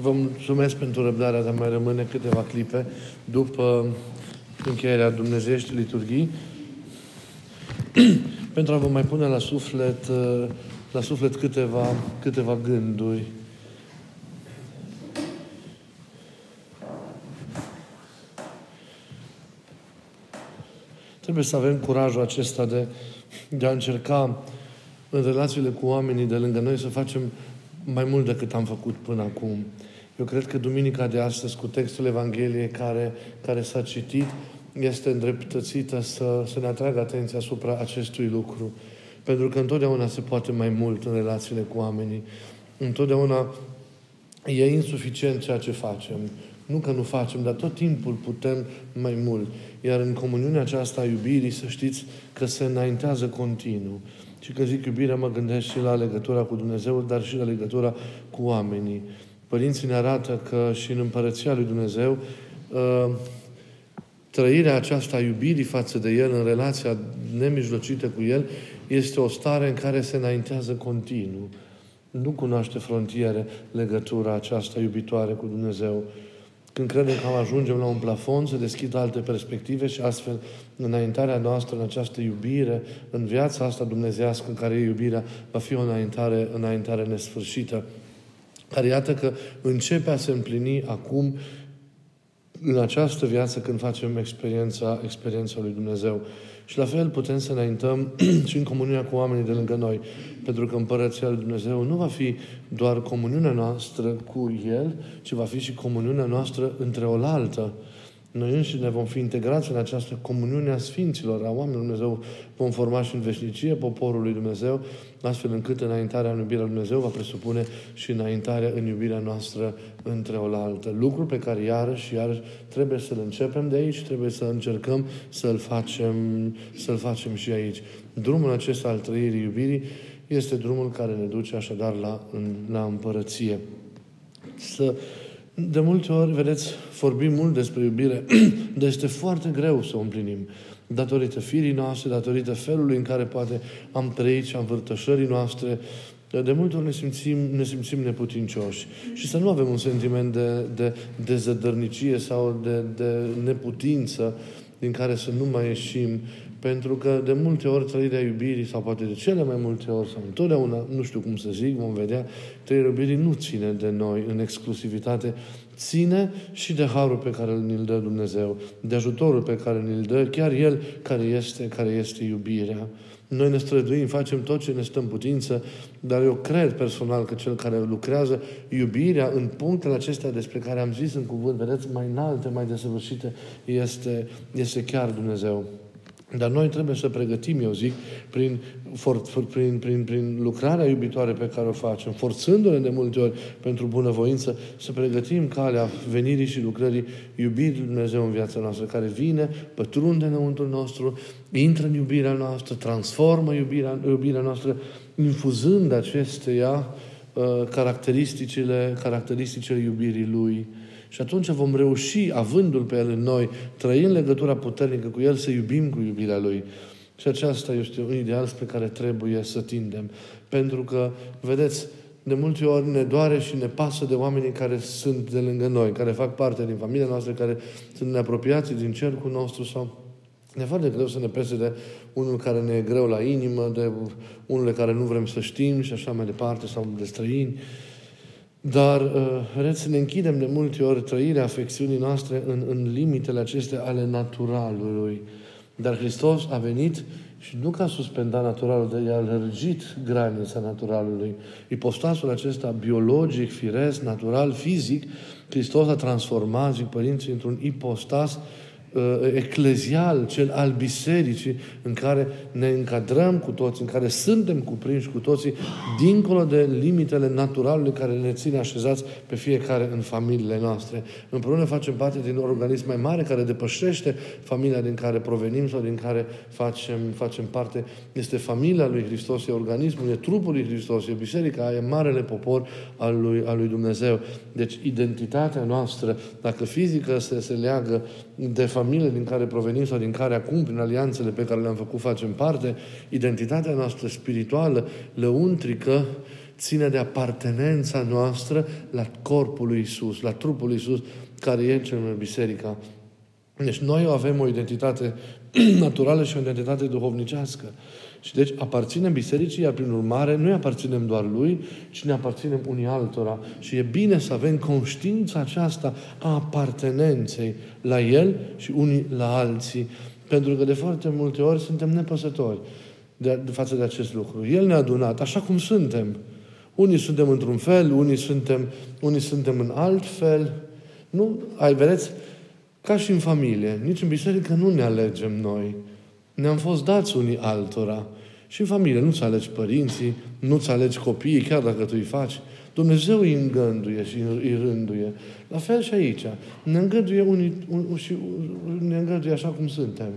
vă mulțumesc pentru răbdarea, dar mai rămâne câteva clipe după încheierea Dumnezeiești liturghii pentru a vă mai pune la suflet, la suflet câteva, câteva gânduri. Trebuie să avem curajul acesta de, de a încerca în relațiile cu oamenii de lângă noi să facem mai mult decât am făcut până acum. Eu cred că duminica de astăzi, cu textul Evangheliei care, care s-a citit, este îndreptățită să, să ne atragă atenția asupra acestui lucru. Pentru că întotdeauna se poate mai mult în relațiile cu oamenii. Întotdeauna e insuficient ceea ce facem. Nu că nu facem, dar tot timpul putem mai mult. Iar în comuniunea aceasta a iubirii, să știți că se înaintează continuu. Și când zic iubirea, mă gândesc și la legătura cu Dumnezeu, dar și la legătura cu oamenii. Părinții ne arată că și în împărăția lui Dumnezeu ă, trăirea aceasta a iubirii față de El, în relația nemijlocită cu El, este o stare în care se înaintează continuu. Nu cunoaște frontiere legătura aceasta iubitoare cu Dumnezeu. Când credem că am ajungem la un plafon, se deschid alte perspective și astfel înaintarea noastră în această iubire, în viața asta dumnezească, care e iubirea, va fi o înaintare, înaintare nesfârșită, care iată că începe a se împlini acum în această viață când facem experiența, experiența lui Dumnezeu. Și la fel putem să înaintăm și în comuniunea cu oamenii de lângă noi. Pentru că Împărăția lui Dumnezeu nu va fi doar comuniunea noastră cu El, ci va fi și comuniunea noastră între oaltă. Noi înșine vom fi integrați în această comuniune a Sfinților, a oamenilor Dumnezeu, vom forma și în veșnicie poporul lui Dumnezeu, astfel încât înaintarea în iubirea lui Dumnezeu va presupune și înaintarea în iubirea noastră între oaltă. Lucru pe care iarăși și iarăși trebuie să-l începem de aici, trebuie să încercăm să-l facem, să-l facem și aici. Drumul acesta al trăirii iubirii este drumul care ne duce așadar la, în, la împărăție. Să de multe ori, vedeți, vorbim mult despre iubire, dar este foarte greu să o împlinim. Datorită firii noastre, datorită felului în care poate am trăit și am vârtășării noastre, de multe ori ne simțim, ne simțim neputincioși. Și să nu avem un sentiment de, de, de zădărnicie sau de, de neputință din care să nu mai ieșim, pentru că de multe ori trăirea iubirii, sau poate de cele mai multe ori, sau întotdeauna, nu știu cum să zic, vom vedea, trăirea iubirii nu ține de noi în exclusivitate, ține și de harul pe care îl dă Dumnezeu, de ajutorul pe care îl dă, chiar El care este, care este iubirea. Noi ne străduim, facem tot ce ne stă în putință, dar eu cred personal că cel care lucrează iubirea în punctele acestea despre care am zis în cuvânt, vedeți, mai înalte, mai desăvârșite, este, este chiar Dumnezeu. Dar noi trebuie să pregătim, eu zic, prin, for, for, prin, prin, prin lucrarea iubitoare pe care o facem, forțându-ne de multe ori pentru bunăvoință, să pregătim calea venirii și lucrării iubirii Lui Dumnezeu în viața noastră, care vine, pătrunde înăuntru nostru, intră în iubirea noastră, transformă iubirea, iubirea noastră, infuzând acesteia uh, caracteristicile, caracteristicile iubirii Lui. Și atunci vom reuși, avându-L pe El în noi, trăind legătura puternică cu El, să iubim cu iubirea Lui. Și aceasta este un ideal spre care trebuie să tindem. Pentru că, vedeți, de multe ori ne doare și ne pasă de oamenii care sunt de lângă noi, care fac parte din familia noastră, care sunt neapropiați din cercul nostru sau ne foarte greu să ne pese de unul care ne e greu la inimă, de unul care nu vrem să știm și așa mai departe, sau de străini. Dar, uh, vedeți, să ne închidem de multe ori trăirea afecțiunii noastre în, în limitele acestea ale naturalului. Dar Hristos a venit și nu ca suspenda naturalul, dar i-a lărgit granița naturalului. Ipostasul acesta biologic, firesc, natural, fizic, Hristos a transformat, zic părinții, într-un ipostas Uh, eclezial, cel al bisericii, în care ne încadrăm cu toți, în care suntem cuprinși cu toții, dincolo de limitele naturalului care ne ține așezați pe fiecare în familiile noastre. Împreună facem parte din un organism mai mare care depășește familia din care provenim sau din care facem, facem parte. Este familia lui Hristos, e organismul, e trupul lui Hristos, e biserica, e marele popor al lui, al lui Dumnezeu. Deci identitatea noastră, dacă fizică se, se leagă de familie din care provenim sau din care acum, prin alianțele pe care le-am făcut, facem parte, identitatea noastră spirituală, lăuntrică, ține de apartenența noastră la corpul lui Isus, la trupul lui Isus, care e cel mai biserica. Deci noi avem o identitate naturală și o identitate duhovnicească. Și deci aparținem bisericii, iar prin urmare nu aparținem doar lui, ci ne aparținem unii altora. Și e bine să avem conștiința aceasta a apartenenței la el și unii la alții. Pentru că de foarte multe ori suntem nepăsători de, de față de acest lucru. El ne-a adunat așa cum suntem. Unii suntem într-un fel, unii suntem, unii suntem în alt fel. Nu, ai, vedeți, ca și în familie, nici în biserică nu ne alegem noi. Ne-am fost dați unii altora. Și în familie nu-ți alegi părinții, nu-ți alegi copiii, chiar dacă tu îi faci. Dumnezeu îi îngânduie și îi rânduie. La fel și aici. Ne îngăduie unii un, și ne îngăduie așa cum suntem.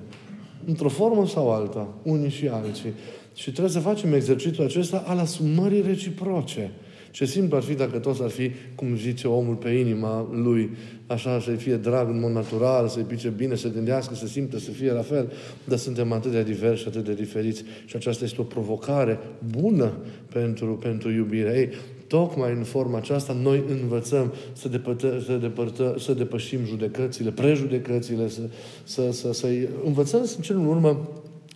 Într-o formă sau alta, unii și alții. Și trebuie să facem exercițiul acesta al asumării reciproce. Ce simplu ar fi dacă toți ar fi, cum zice omul, pe inima lui, așa să-i fie drag în mod natural, să-i pice bine, să gândească, să simtă, să fie la fel. Dar suntem atât de diversi, atât de diferiți și aceasta este o provocare bună pentru, pentru iubire. Ei, tocmai în forma aceasta noi învățăm să, depătă, să, depărtă, să depășim judecățile, prejudecățile, să, să, să, să învățăm în cel în urmă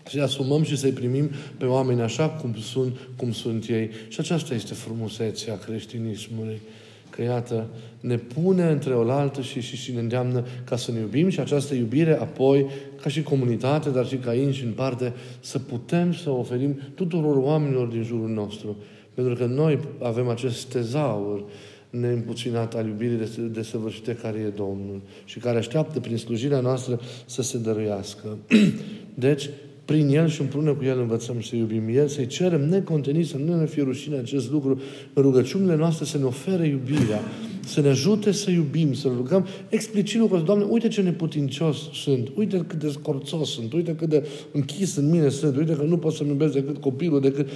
să-i asumăm și să-i primim pe oameni așa cum sunt, cum sunt ei. Și aceasta este frumusețea creștinismului. Că iată, ne pune între oaltă și, și, și ne îndeamnă ca să ne iubim și această iubire apoi, ca și comunitate, dar și ca și în parte, să putem să oferim tuturor oamenilor din jurul nostru. Pentru că noi avem acest tezaur neîmpuținat al iubirii desăvârșite care e Domnul și care așteaptă prin slujirea noastră să se dăruiască. Deci, prin El și împreună cu El învățăm să iubim. El, să-i cerem necontenit, să nu ne fie rușine acest lucru, în rugăciunile noastre să ne ofere iubirea, să ne ajute să iubim, să rugăm. Explicit lucrul Doamne, uite ce neputincios sunt, uite cât de scorțos sunt, uite cât de închis în mine sunt, uite că nu pot să-mi iubesc decât copilul, decât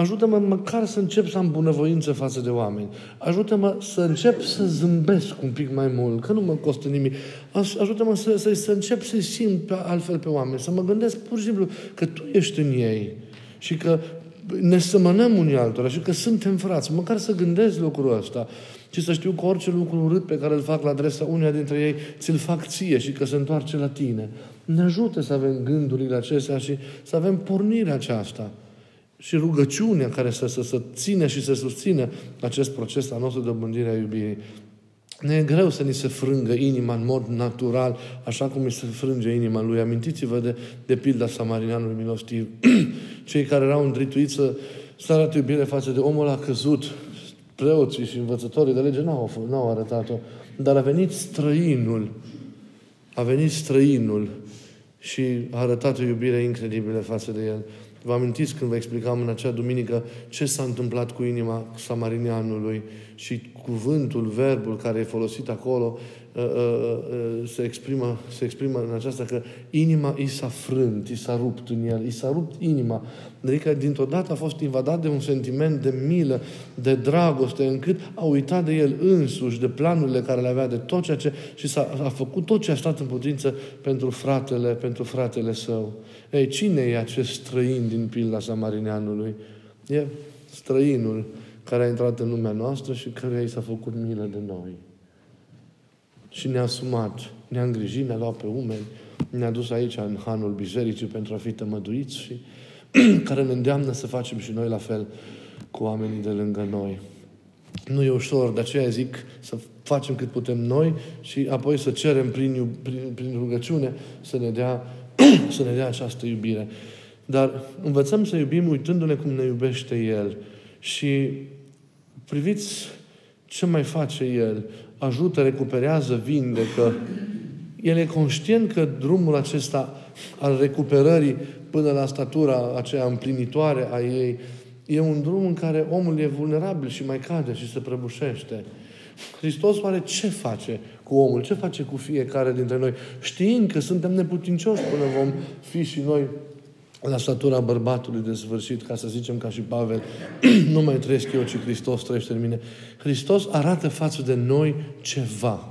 Ajută-mă măcar să încep să am bunăvoință față de oameni. Ajută-mă să încep să zâmbesc un pic mai mult, că nu mă costă nimic. Ajută-mă să, să, să încep să-i simt pe altfel pe oameni, să mă gândesc pur și simplu că Tu ești în ei și că ne semănăm unii altora și că suntem frați. Măcar să gândesc lucrul ăsta și să știu că orice lucru urât pe care îl fac la adresa uneia dintre ei, ți-l fac ție și că se întoarce la tine. Ne ajută să avem gândurile acestea și să avem pornirea aceasta și rugăciunea care să, să, să ține și să susțină acest proces al nostru de obândire a iubirii. Ne e greu să ni se frângă inima în mod natural, așa cum îi se frânge inima lui. Amintiți-vă de, de pilda Samarineanului milostiv. Cei care erau îndrituiți să, să arate iubire față de omul a căzut. Preoții și învățătorii de lege n-au, n-au arătat-o. Dar a venit străinul. A venit străinul și a arătat o iubire incredibilă față de el. Vă amintiți când vă explicam în acea duminică ce s-a întâmplat cu inima samarineanului și cuvântul, verbul care e folosit acolo uh, uh, uh, se exprimă, se exprimă în aceasta că inima i s-a frânt, i s-a rupt în el, i s-a rupt inima. Adică dintr-o dată a fost invadat de un sentiment de milă, de dragoste, încât a uitat de el însuși, de planurile care le avea, de tot ceea ce... și s-a, a făcut tot ce a stat în putință pentru fratele, pentru fratele său. Ei, cine e acest străin din pilda Samarineanului? E străinul care a intrat în lumea noastră și care i s-a făcut milă de noi. Și ne-a asumat, ne-a îngrijit, ne-a luat pe umeri, ne-a dus aici în hanul bisericii pentru a fi tămăduiți și care ne îndeamnă să facem și noi la fel cu oamenii de lângă noi. Nu e ușor, de aceea zic să facem cât putem noi și apoi să cerem prin, prin, prin rugăciune să ne, dea, să ne dea această iubire. Dar învățăm să iubim uitându-ne cum ne iubește El. Și priviți ce mai face El. Ajută, recuperează, vindecă. El e conștient că drumul acesta al recuperării până la statura aceea împlinitoare a ei e un drum în care omul e vulnerabil și mai cade și se prăbușește. Hristos oare ce face cu omul? Ce face cu fiecare dintre noi? Știind că suntem neputincioși până vom fi și noi la statura bărbatului de sfârșit, ca să zicem ca și Pavel, nu mai trăiesc eu, ci Hristos trăiește în mine. Hristos arată față de noi ceva.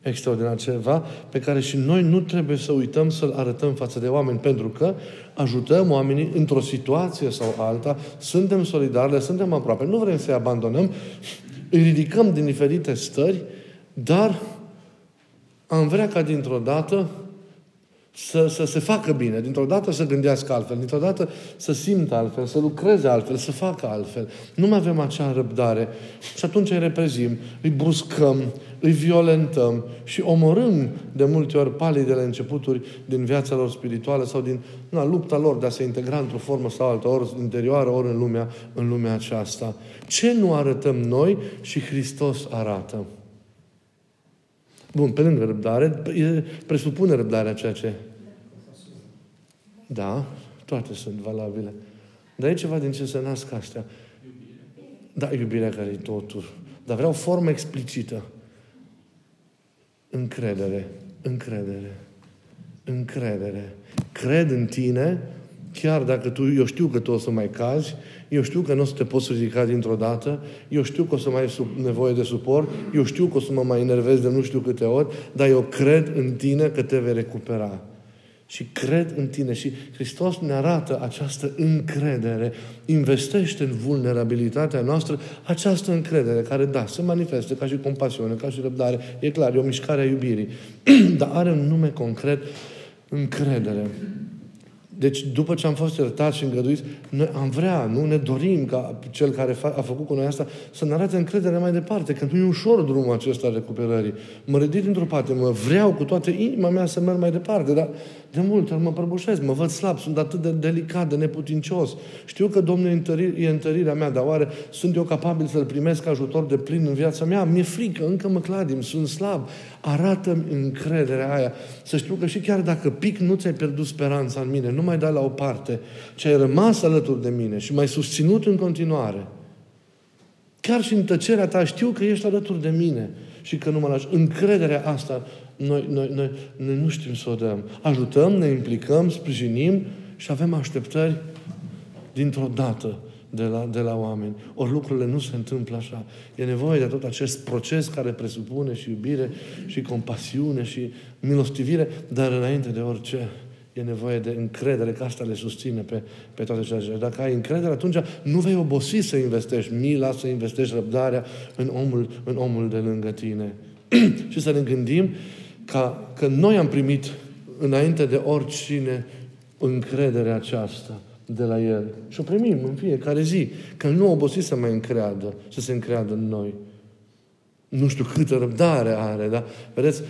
extraordinar, ceva pe care și noi nu trebuie să uităm să-l arătăm față de oameni, pentru că ajutăm oamenii într-o situație sau alta, suntem solidari, le suntem aproape, nu vrem să-i abandonăm, îi ridicăm din diferite stări, dar am vrea ca dintr-o dată să, să se facă bine, dintr-o dată să gândească altfel, dintr-o dată să simtă altfel, să lucreze altfel, să facă altfel. Nu mai avem acea răbdare și atunci îi reprezim, îi bruscăm, îi violentăm și omorâm de multe ori palidele începuturi din viața lor spirituală sau din na, lupta lor de a se integra într-o formă sau altă, ori interioară, ori în lumea, în lumea aceasta. Ce nu arătăm noi și Hristos arată? Bun, pe lângă răbdare, presupune răbdarea ceea ce... Da, toate sunt valabile. Dar e ceva din ce se nasc astea. Da, iubirea care e totul. Dar vreau formă explicită. Încredere. Încredere. Încredere. Cred în tine, chiar dacă tu, eu știu că tu o să mai cazi, eu știu că nu o să te poți ridica dintr-o dată, eu știu că o să mai ai sub nevoie de suport, eu știu că o să mă mai enervez de nu știu câte ori, dar eu cred în tine că te vei recupera. Și cred în tine. Și Hristos ne arată această încredere. Investește în vulnerabilitatea noastră această încredere care, da, se manifestă ca și compasiune, ca și răbdare. E clar, e o mișcare a iubirii. Dar are un nume concret, încredere. Deci, după ce am fost iertați și îngăduiți, noi am vrea, nu ne dorim ca cel care a făcut cu noi asta să ne arate încredere mai departe, că nu e ușor drumul acesta al recuperării. Mă ridic într-o parte, mă vreau cu toată inima mea să merg mai departe, dar de multe ori mă prăbușesc, mă văd slab, sunt atât de delicat, de neputincios. Știu că Domnul e, întări, e întărirea mea, dar oare sunt eu capabil să-L primesc ajutor de plin în viața mea? Mi-e frică, încă mă cladim, sunt slab. Arată-mi încrederea aia. Să știu că și chiar dacă pic, nu ți-ai pierdut speranța în mine, nu mai dai la o parte, ci ai rămas alături de mine și m-ai susținut în continuare. Chiar și în tăcerea ta știu că ești alături de mine și că nu mă lași. Încrederea asta noi, noi, noi, noi nu știm să o dăm. Ajutăm, ne implicăm, sprijinim și avem așteptări dintr-o dată de la, de la oameni. Ori lucrurile nu se întâmplă așa. E nevoie de tot acest proces care presupune și iubire și compasiune și milostivire, dar înainte de orice e nevoie de încredere, că asta le susține pe, pe toate cele Dacă ai încredere, atunci nu vei obosi să investești mila, să investești răbdarea în omul, în omul de lângă tine. și să ne gândim ca, că noi am primit înainte de oricine încrederea aceasta de la El. Și o primim în fiecare zi. Că nu obosi să mai încreadă, să se încreadă în noi. Nu știu câtă răbdare are, da? Vedeți,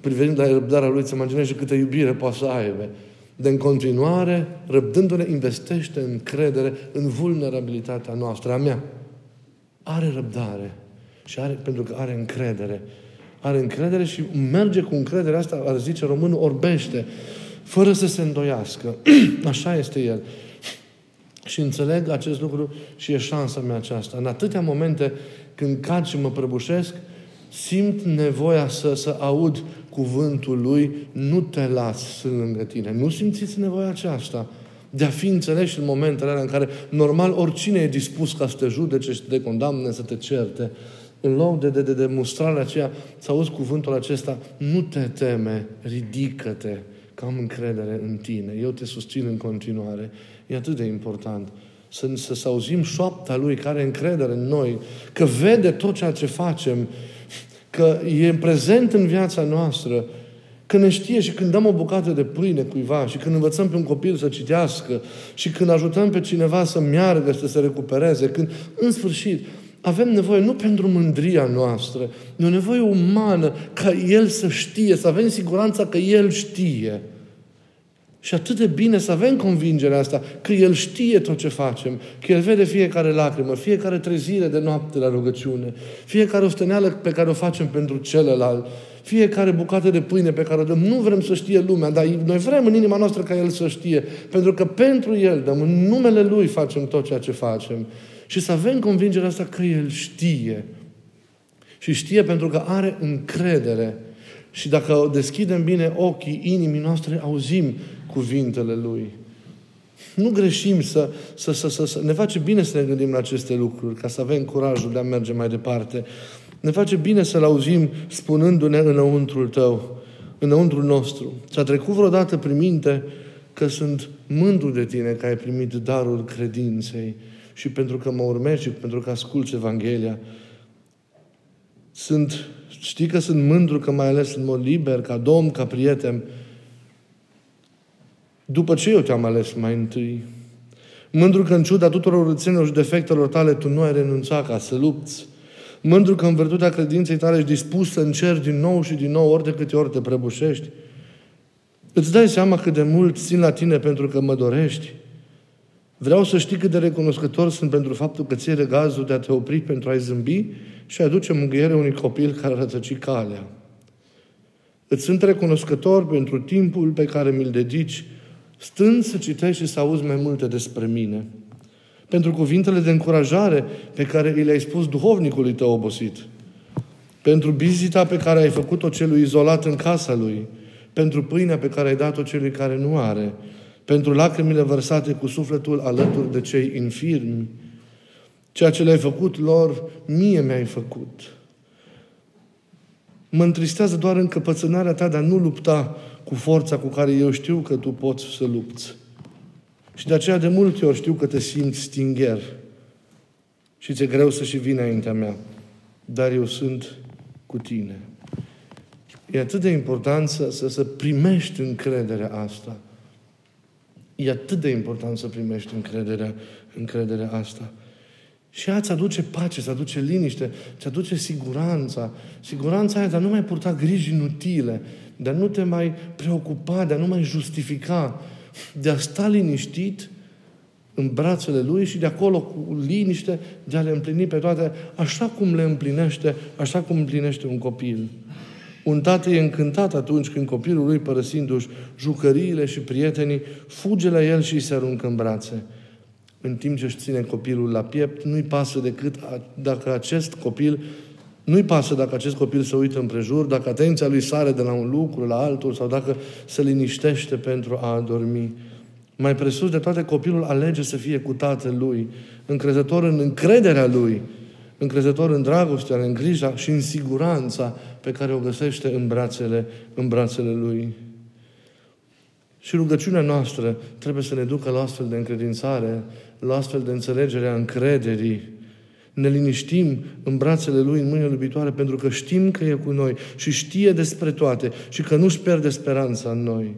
privind la răbdarea Lui, să imaginezi și câtă iubire poate să aibă. De în continuare, răbdându-ne, investește în credere, în vulnerabilitatea noastră, a mea. Are răbdare. Și are, pentru că are încredere are încredere și merge cu încrederea asta, ar zice românul, orbește, fără să se îndoiască. Așa este el. Și înțeleg acest lucru și e șansa mea aceasta. În atâtea momente când cad și mă prăbușesc, simt nevoia să, să aud cuvântul lui, nu te las, sunt lângă tine. Nu simțiți nevoia aceasta de a fi înțeles în momentele alea în care normal oricine e dispus ca să te judece, să te condamne, să te certe în loc de, de, de demonstrarea aceea, să auzi cuvântul acesta, nu te teme, ridică-te, că am încredere în tine, eu te susțin în continuare. E atât de important să, să, să auzim șoapta Lui care are încredere în noi, că vede tot ceea ce facem, că e prezent în viața noastră, că ne știe și când dăm o bucată de pâine cuiva și când învățăm pe un copil să citească și când ajutăm pe cineva să meargă, să se recupereze, când, în sfârșit, avem nevoie nu pentru mândria noastră, e o nevoie umană ca El să știe, să avem siguranța că El știe. Și atât de bine să avem convingerea asta, că El știe tot ce facem, că El vede fiecare lacrimă, fiecare trezire de noapte la rugăciune, fiecare osteneală pe care o facem pentru celălalt, fiecare bucată de pâine pe care o dăm. Nu vrem să știe lumea, dar noi vrem în inima noastră ca El să știe, pentru că pentru El dăm, în numele Lui facem tot ceea ce facem. Și să avem convingerea asta că El știe. Și știe pentru că are încredere. Și dacă deschidem bine ochii inimii noastre, auzim cuvintele Lui. Nu greșim să, să, să, să, să... Ne face bine să ne gândim la aceste lucruri, ca să avem curajul de a merge mai departe. Ne face bine să-L auzim spunându-ne înăuntrul Tău, înăuntrul nostru. Ți-a trecut vreodată prin minte că sunt mândru de Tine că ai primit darul credinței și pentru că mă urmezi și pentru că asculți Evanghelia. Sunt, știi că sunt mândru că mai ales în mod liber, ca domn, ca prieten, după ce eu te-am ales mai întâi. Mândru că în ciuda tuturor râțenilor și defectelor tale, tu nu ai renunțat ca să lupți. Mândru că în virtutea credinței tale ești dispus să încerci din nou și din nou ori de câte ori te prăbușești. Îți dai seama cât de mult țin la tine pentru că mă dorești. Vreau să știi cât de recunoscător sunt pentru faptul că ți regazul de a te opri pentru a-i zâmbi și a aduce mângâiere unui copil care rătăci calea. Îți sunt recunoscător pentru timpul pe care mi-l dedici, stând să citești și să auzi mai multe despre mine. Pentru cuvintele de încurajare pe care îi le-ai spus duhovnicului tău obosit. Pentru vizita pe care ai făcut-o celui izolat în casa lui. Pentru pâinea pe care ai dat-o celui care nu are pentru lacrimile vărsate cu sufletul alături de cei infirmi. Ceea ce le-ai făcut lor, mie mi-ai făcut. Mă întristează doar încăpățânarea ta de a nu lupta cu forța cu care eu știu că tu poți să lupți. Și de aceea de multe ori știu că te simți stingher și ți-e greu să și vii înaintea mea. Dar eu sunt cu tine. E atât de important să, să, să primești încrederea asta. E atât de important să primești încrederea, încrederea asta. Și ea îți aduce pace, îți aduce liniște, îți aduce siguranța. Siguranța aia de a nu mai purta griji inutile, de a nu te mai preocupa, de a nu mai justifica, de a sta liniștit în brațele Lui și de acolo cu liniște de a le împlini pe toate așa cum le împlinește, așa cum împlinește un copil. Un tată e încântat atunci când copilul lui, părăsindu-și jucăriile și prietenii, fuge la el și îi se aruncă în brațe. În timp ce își ține copilul la piept, nu-i pasă decât dacă acest copil nu-i pasă dacă acest copil se uită împrejur, dacă atenția lui sare de la un lucru la altul sau dacă se liniștește pentru a adormi. Mai presus de toate, copilul alege să fie cu tatăl lui, încrezător în încrederea lui, încrezător în dragostea, în grija și în siguranța pe care o găsește în brațele, în brațele Lui. Și rugăciunea noastră trebuie să ne ducă la astfel de încredințare, la astfel de înțelegere a încrederii. Ne liniștim în brațele Lui, în mâinile iubitoare, pentru că știm că e cu noi și știe despre toate și că nu-și pierde speranța în noi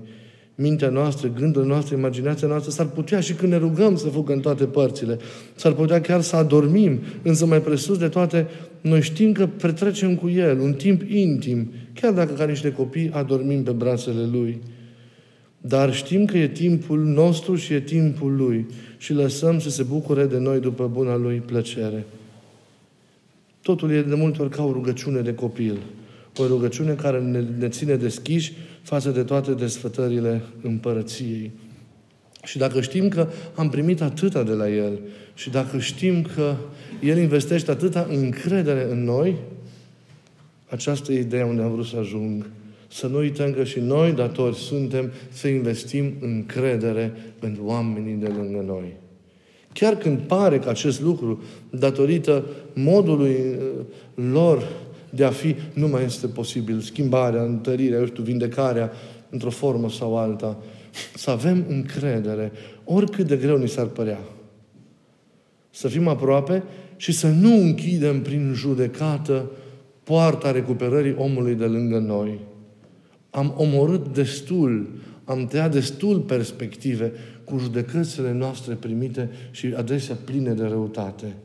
mintea noastră, gândurile noastre, imaginația noastră, s-ar putea și când ne rugăm să fugă în toate părțile. S-ar putea chiar să adormim, însă mai presus de toate, noi știm că petrecem cu El un timp intim, chiar dacă ca niște copii adormim pe brațele Lui. Dar știm că e timpul nostru și e timpul Lui și lăsăm să se bucure de noi după buna Lui plăcere. Totul e de multe ori ca o rugăciune de copil. O rugăciune care ne, ne ține deschiși față de toate desfătările împărăției. Și dacă știm că am primit atâta de la El și dacă știm că El investește atâta încredere în noi, această idee unde am vrut să ajung. Să nu uităm că și noi datori suntem să investim încredere în oamenii de lângă noi. Chiar când pare că acest lucru, datorită modului uh, lor de a fi, nu mai este posibil. Schimbarea, întărirea, eu știu, vindecarea, într-o formă sau alta. Să avem încredere, oricât de greu ni s-ar părea. Să fim aproape și să nu închidem prin judecată poarta recuperării omului de lângă noi. Am omorât destul, am tăiat destul perspective cu judecățile noastre primite și adesea pline de răutate.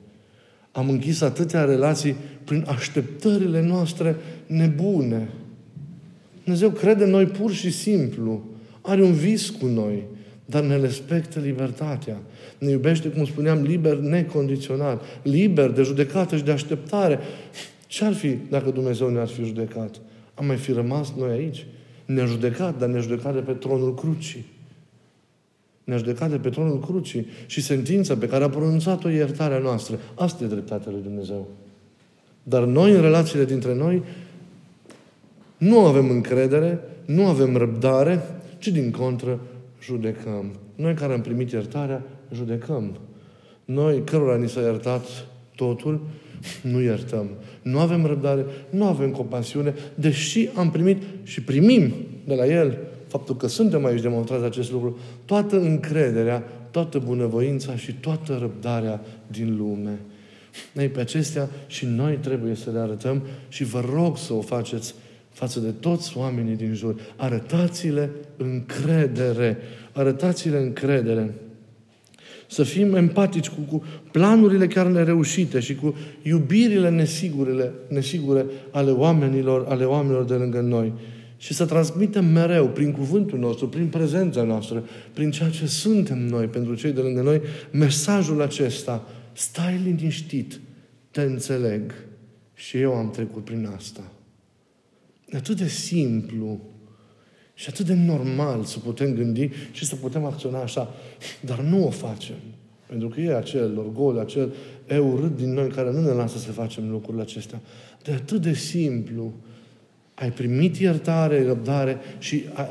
Am închis atâtea relații prin așteptările noastre nebune. Dumnezeu crede în noi pur și simplu. Are un vis cu noi, dar ne respectă libertatea. Ne iubește, cum spuneam, liber, necondiționat. Liber de judecată și de așteptare. Ce-ar fi dacă Dumnezeu ne-ar fi judecat? Am mai fi rămas noi aici? Ne-a judecat, dar ne-a judecat de pe tronul crucii ne-a judecat de pe tronul crucii și sentința pe care a pronunțat-o iertarea noastră. Asta e dreptatea lui Dumnezeu. Dar noi, în relațiile dintre noi, nu avem încredere, nu avem răbdare, ci din contră judecăm. Noi care am primit iertarea, judecăm. Noi, cărora ni s-a iertat totul, nu iertăm. Nu avem răbdare, nu avem compasiune, deși am primit și primim de la El faptul că suntem aici demonstrați acest lucru, toată încrederea, toată bunăvoința și toată răbdarea din lume. Ei, pe acestea și noi trebuie să le arătăm și vă rog să o faceți față de toți oamenii din jur. Arătați-le încredere. Arătați-le încredere. Să fim empatici cu, cu planurile chiar nereușite și cu iubirile nesigure, nesigure ale oamenilor, ale oamenilor de lângă noi. Și să transmitem mereu, prin cuvântul nostru, prin prezența noastră, prin ceea ce suntem noi pentru cei de lângă noi, mesajul acesta. Stai liniștit, te înțeleg. Și eu am trecut prin asta. E atât de simplu și atât de normal să putem gândi și să putem acționa așa. Dar nu o facem. Pentru că e acel orgol, acel eu din noi care nu ne lasă să facem lucrurile acestea. De atât de simplu. Ai primit iertare, răbdare și a,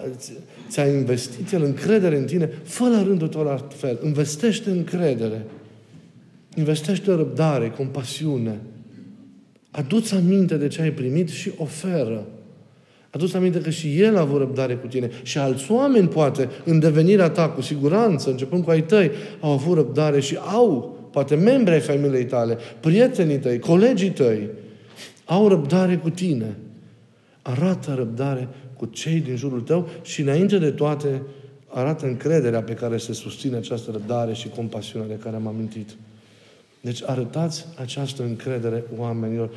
ți-a investit el încredere în tine, fă la rândul tău la fel. Investește încredere. Investește răbdare, compasiune. Adu-ți aminte de ce ai primit și oferă. Adu-ți aminte că și El a avut răbdare cu tine. Și alți oameni, poate, în devenirea ta, cu siguranță, începând cu ai tăi, au avut răbdare și au, poate, membri ai familiei tale, prietenii tăi, colegii tăi, au răbdare cu tine. Arată răbdare cu cei din jurul tău și, înainte de toate, arată încrederea pe care se susține această răbdare și compasiune de care am amintit. Deci arătați această încredere oamenilor,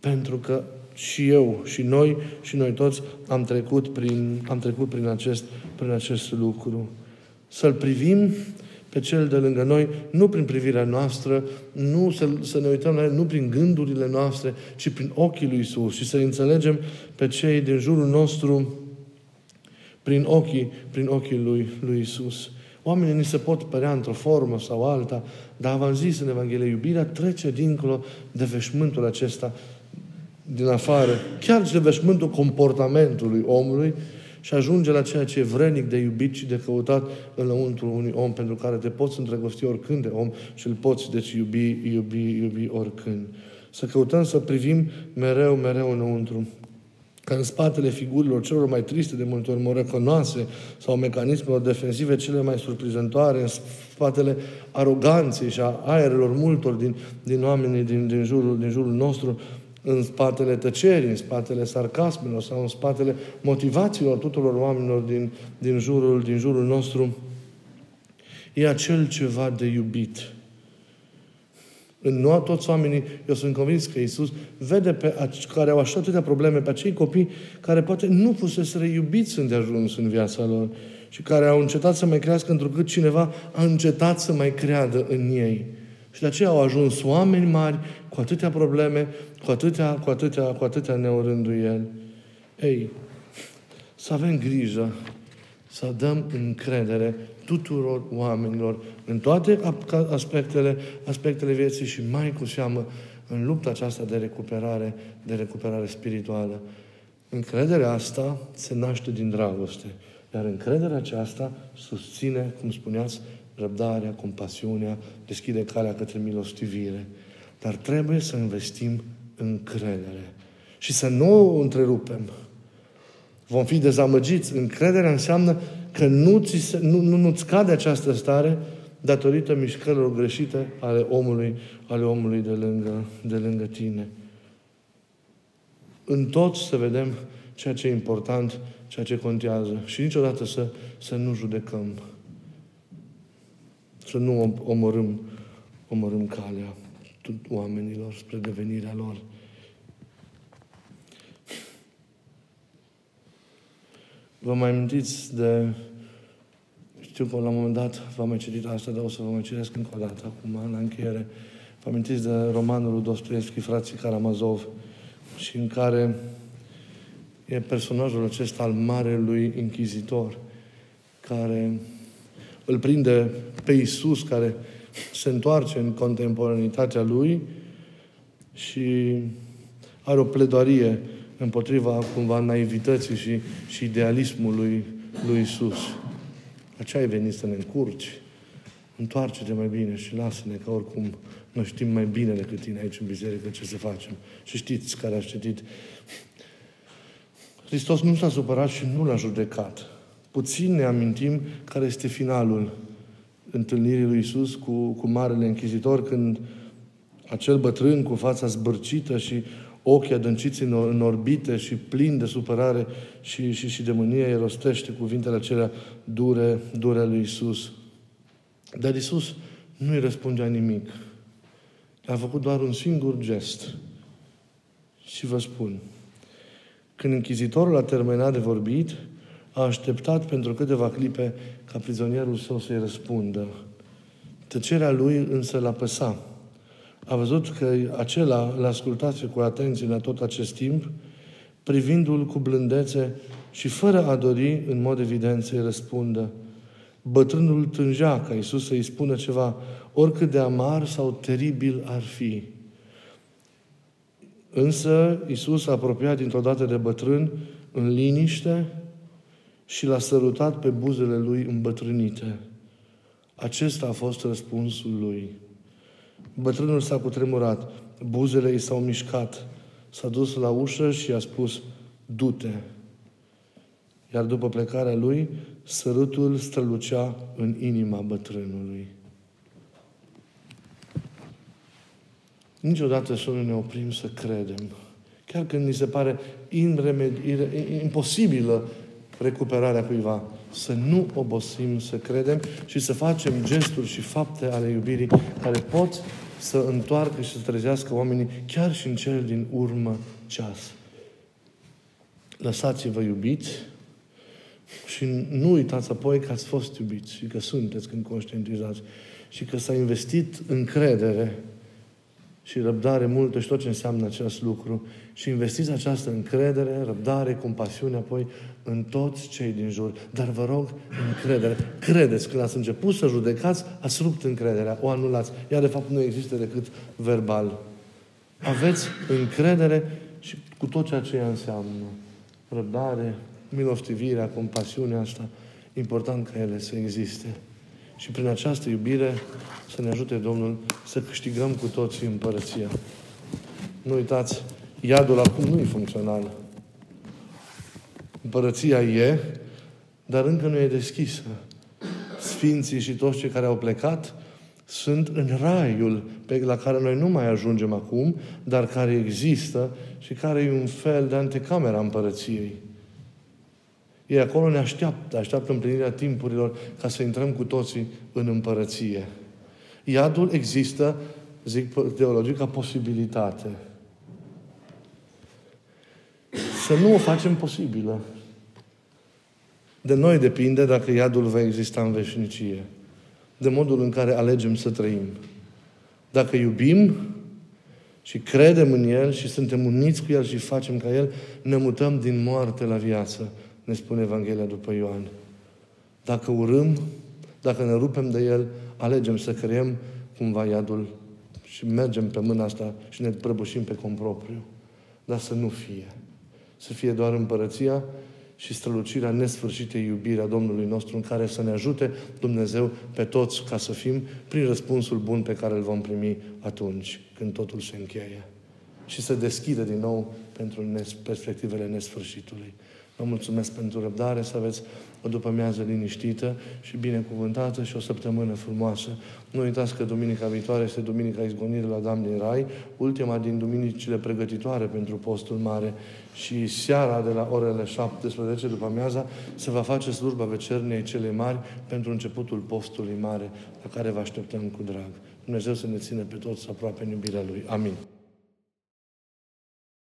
pentru că și eu, și noi, și noi toți am trecut prin, am trecut prin, acest, prin acest lucru. Să-L privim pe Cel de lângă noi, nu prin privirea noastră, nu să, să ne uităm la El, nu prin gândurile noastre, ci prin ochii lui Isus și să înțelegem pe cei din jurul nostru prin ochii, prin ochii lui, lui Isus. Oamenii ni se pot părea într-o formă sau alta, dar v-am zis în Evanghelie, iubirea trece dincolo de veșmântul acesta din afară, chiar și de veșmântul comportamentului omului și ajunge la ceea ce e vrenic de iubit și de căutat înăuntru unui om pentru care te poți îndrăgosti oricând de om și îl poți deci iubi, iubi, iubi oricând. Să căutăm să privim mereu, mereu înăuntru că în spatele figurilor celor mai triste de multe ori morăcănoase sau mecanismelor defensive cele mai surprizătoare, în spatele aroganței și a aerelor multor din, din oamenii din, din, jurul, din jurul nostru, în spatele tăcerii, în spatele sarcasmelor sau în spatele motivațiilor tuturor oamenilor din, din, jurul, din jurul nostru, e acel ceva de iubit. În nu toți oamenii, eu sunt convins că Iisus vede pe aci, care au așa atâtea probleme, pe acei copii care poate nu fusese iubiți ajuns în viața lor și care au încetat să mai crească întrucât cineva a încetat să mai creadă în ei. Și de aceea au ajuns oameni mari cu atâtea probleme, cu atâtea, cu atâtea, cu atâtea neorânduieli. Ei, să avem grijă, să dăm încredere tuturor oamenilor în toate aspectele, aspectele vieții și mai cu seamă în lupta aceasta de recuperare, de recuperare spirituală. Încrederea asta se naște din dragoste. Iar încrederea aceasta susține, cum spuneați, răbdarea, compasiunea, deschide calea către milostivire. Dar trebuie să investim încredere. Și să nu o întrerupem. Vom fi dezamăgiți. Încrederea înseamnă că nu, ți se, nu, nu, nu-ți cade această stare datorită mișcărilor greșite ale omului, ale omului de lângă, de lângă tine. În tot să vedem ceea ce e important, ceea ce contează. Și niciodată să, să nu judecăm. Să nu omorâm, omorâm calea oamenilor spre devenirea lor. Vă mai amintiți de... Știu că la un moment dat v-am mai citit asta, dar o să vă mai citesc încă o dată, acum, la încheiere. Vă amintiți de romanul lui Dostoevski, Frații Karamazov, și în care e personajul acesta al marelui inchizitor, care îl prinde pe Iisus, care se întoarce în contemporanitatea lui și are o pledoarie împotriva cumva naivității și, și idealismului lui Isus. Aceea ai venit să ne încurci. întoarce-te mai bine și lasă-ne că oricum noi știm mai bine decât tine aici în biserică ce să facem. Și știți care a citit. Hristos nu s-a supărat și nu l-a judecat. Puțin ne amintim care este finalul întâlnirii lui Isus cu, cu Marele Închizitor când acel bătrân cu fața zbârcită și ochii adânciți în, în orbite și plin de supărare și, și, și de mânie, îi rostește cuvintele acelea dure, dure lui Isus. Dar Isus nu îi răspundea nimic. A făcut doar un singur gest. Și vă spun, când închizitorul a terminat de vorbit, a așteptat pentru câteva clipe ca prizonierul său să-i răspundă. Tăcerea lui însă l-a păsat. A văzut că acela l-a ascultat cu atenție în tot acest timp, privindu-l cu blândețe și fără a dori, în mod evident, să-i răspundă. Bătrânul tângea ca Iisus să-i spună ceva, oricât de amar sau teribil ar fi. Însă Iisus a apropiat dintr-o dată de bătrân în liniște și l-a sărutat pe buzele lui îmbătrânite. Acesta a fost răspunsul lui. Bătrânul s-a cutremurat, buzele i s-au mișcat, s-a dus la ușă și a spus, du-te. Iar după plecarea lui, sărutul strălucea în inima bătrânului. Niciodată să nu ne oprim să credem. Chiar când ni se pare imposibilă recuperarea cuiva. Să nu obosim să credem și să facem gesturi și fapte ale iubirii care pot să întoarcă și să trezească oamenii chiar și în cel din urmă ceas. Lăsați-vă iubiți și nu uitați apoi că ați fost iubiți și că sunteți când conștientizați și că s-a investit încredere și răbdare multă și tot ce înseamnă acest lucru și investiți această încredere, răbdare, compasiune apoi în toți cei din jur. Dar vă rog, încredere. Credeți, când ați început să judecați, ați rupt încrederea, o anulați. Ea de fapt nu există decât verbal. Aveți încredere și cu tot ceea ce ea înseamnă. Răbdare, milostivirea, compasiunea asta, important ca ele să existe. Și prin această iubire să ne ajute Domnul să câștigăm cu toții împărăția. Nu uitați, iadul acum nu e funcțional. Împărăția e, dar încă nu e deschisă. Sfinții și toți cei care au plecat sunt în raiul pe la care noi nu mai ajungem acum, dar care există și care e un fel de antecamera împărăției. Ei acolo ne așteaptă, așteaptă împlinirea timpurilor ca să intrăm cu toții în împărăție. Iadul există, zic teologic, ca posibilitate. Să nu o facem posibilă. De noi depinde dacă iadul va exista în veșnicie. De modul în care alegem să trăim. Dacă iubim și credem în El și suntem uniți cu El și facem ca El, ne mutăm din moarte la viață ne spune Evanghelia după Ioan. Dacă urâm, dacă ne rupem de El, alegem să creăm cumva iadul și mergem pe mâna asta și ne prăbușim pe compropriu. Dar să nu fie. Să fie doar împărăția și strălucirea nesfârșitei iubirea Domnului nostru în care să ne ajute Dumnezeu pe toți ca să fim prin răspunsul bun pe care îl vom primi atunci când totul se încheie. Și să deschidă din nou pentru perspectivele nesfârșitului. Vă mulțumesc pentru răbdare, să aveți o după amiază liniștită și binecuvântată și o săptămână frumoasă. Nu uitați că duminica viitoare este Duminica Izgonirii la Dam din Rai, ultima din duminicile pregătitoare pentru postul mare și seara de la orele 17 după amiaza se va face slujba vecerniei cele mari pentru începutul postului mare, la care vă așteptăm cu drag. Dumnezeu să ne ține pe toți aproape în iubirea Lui. Amin.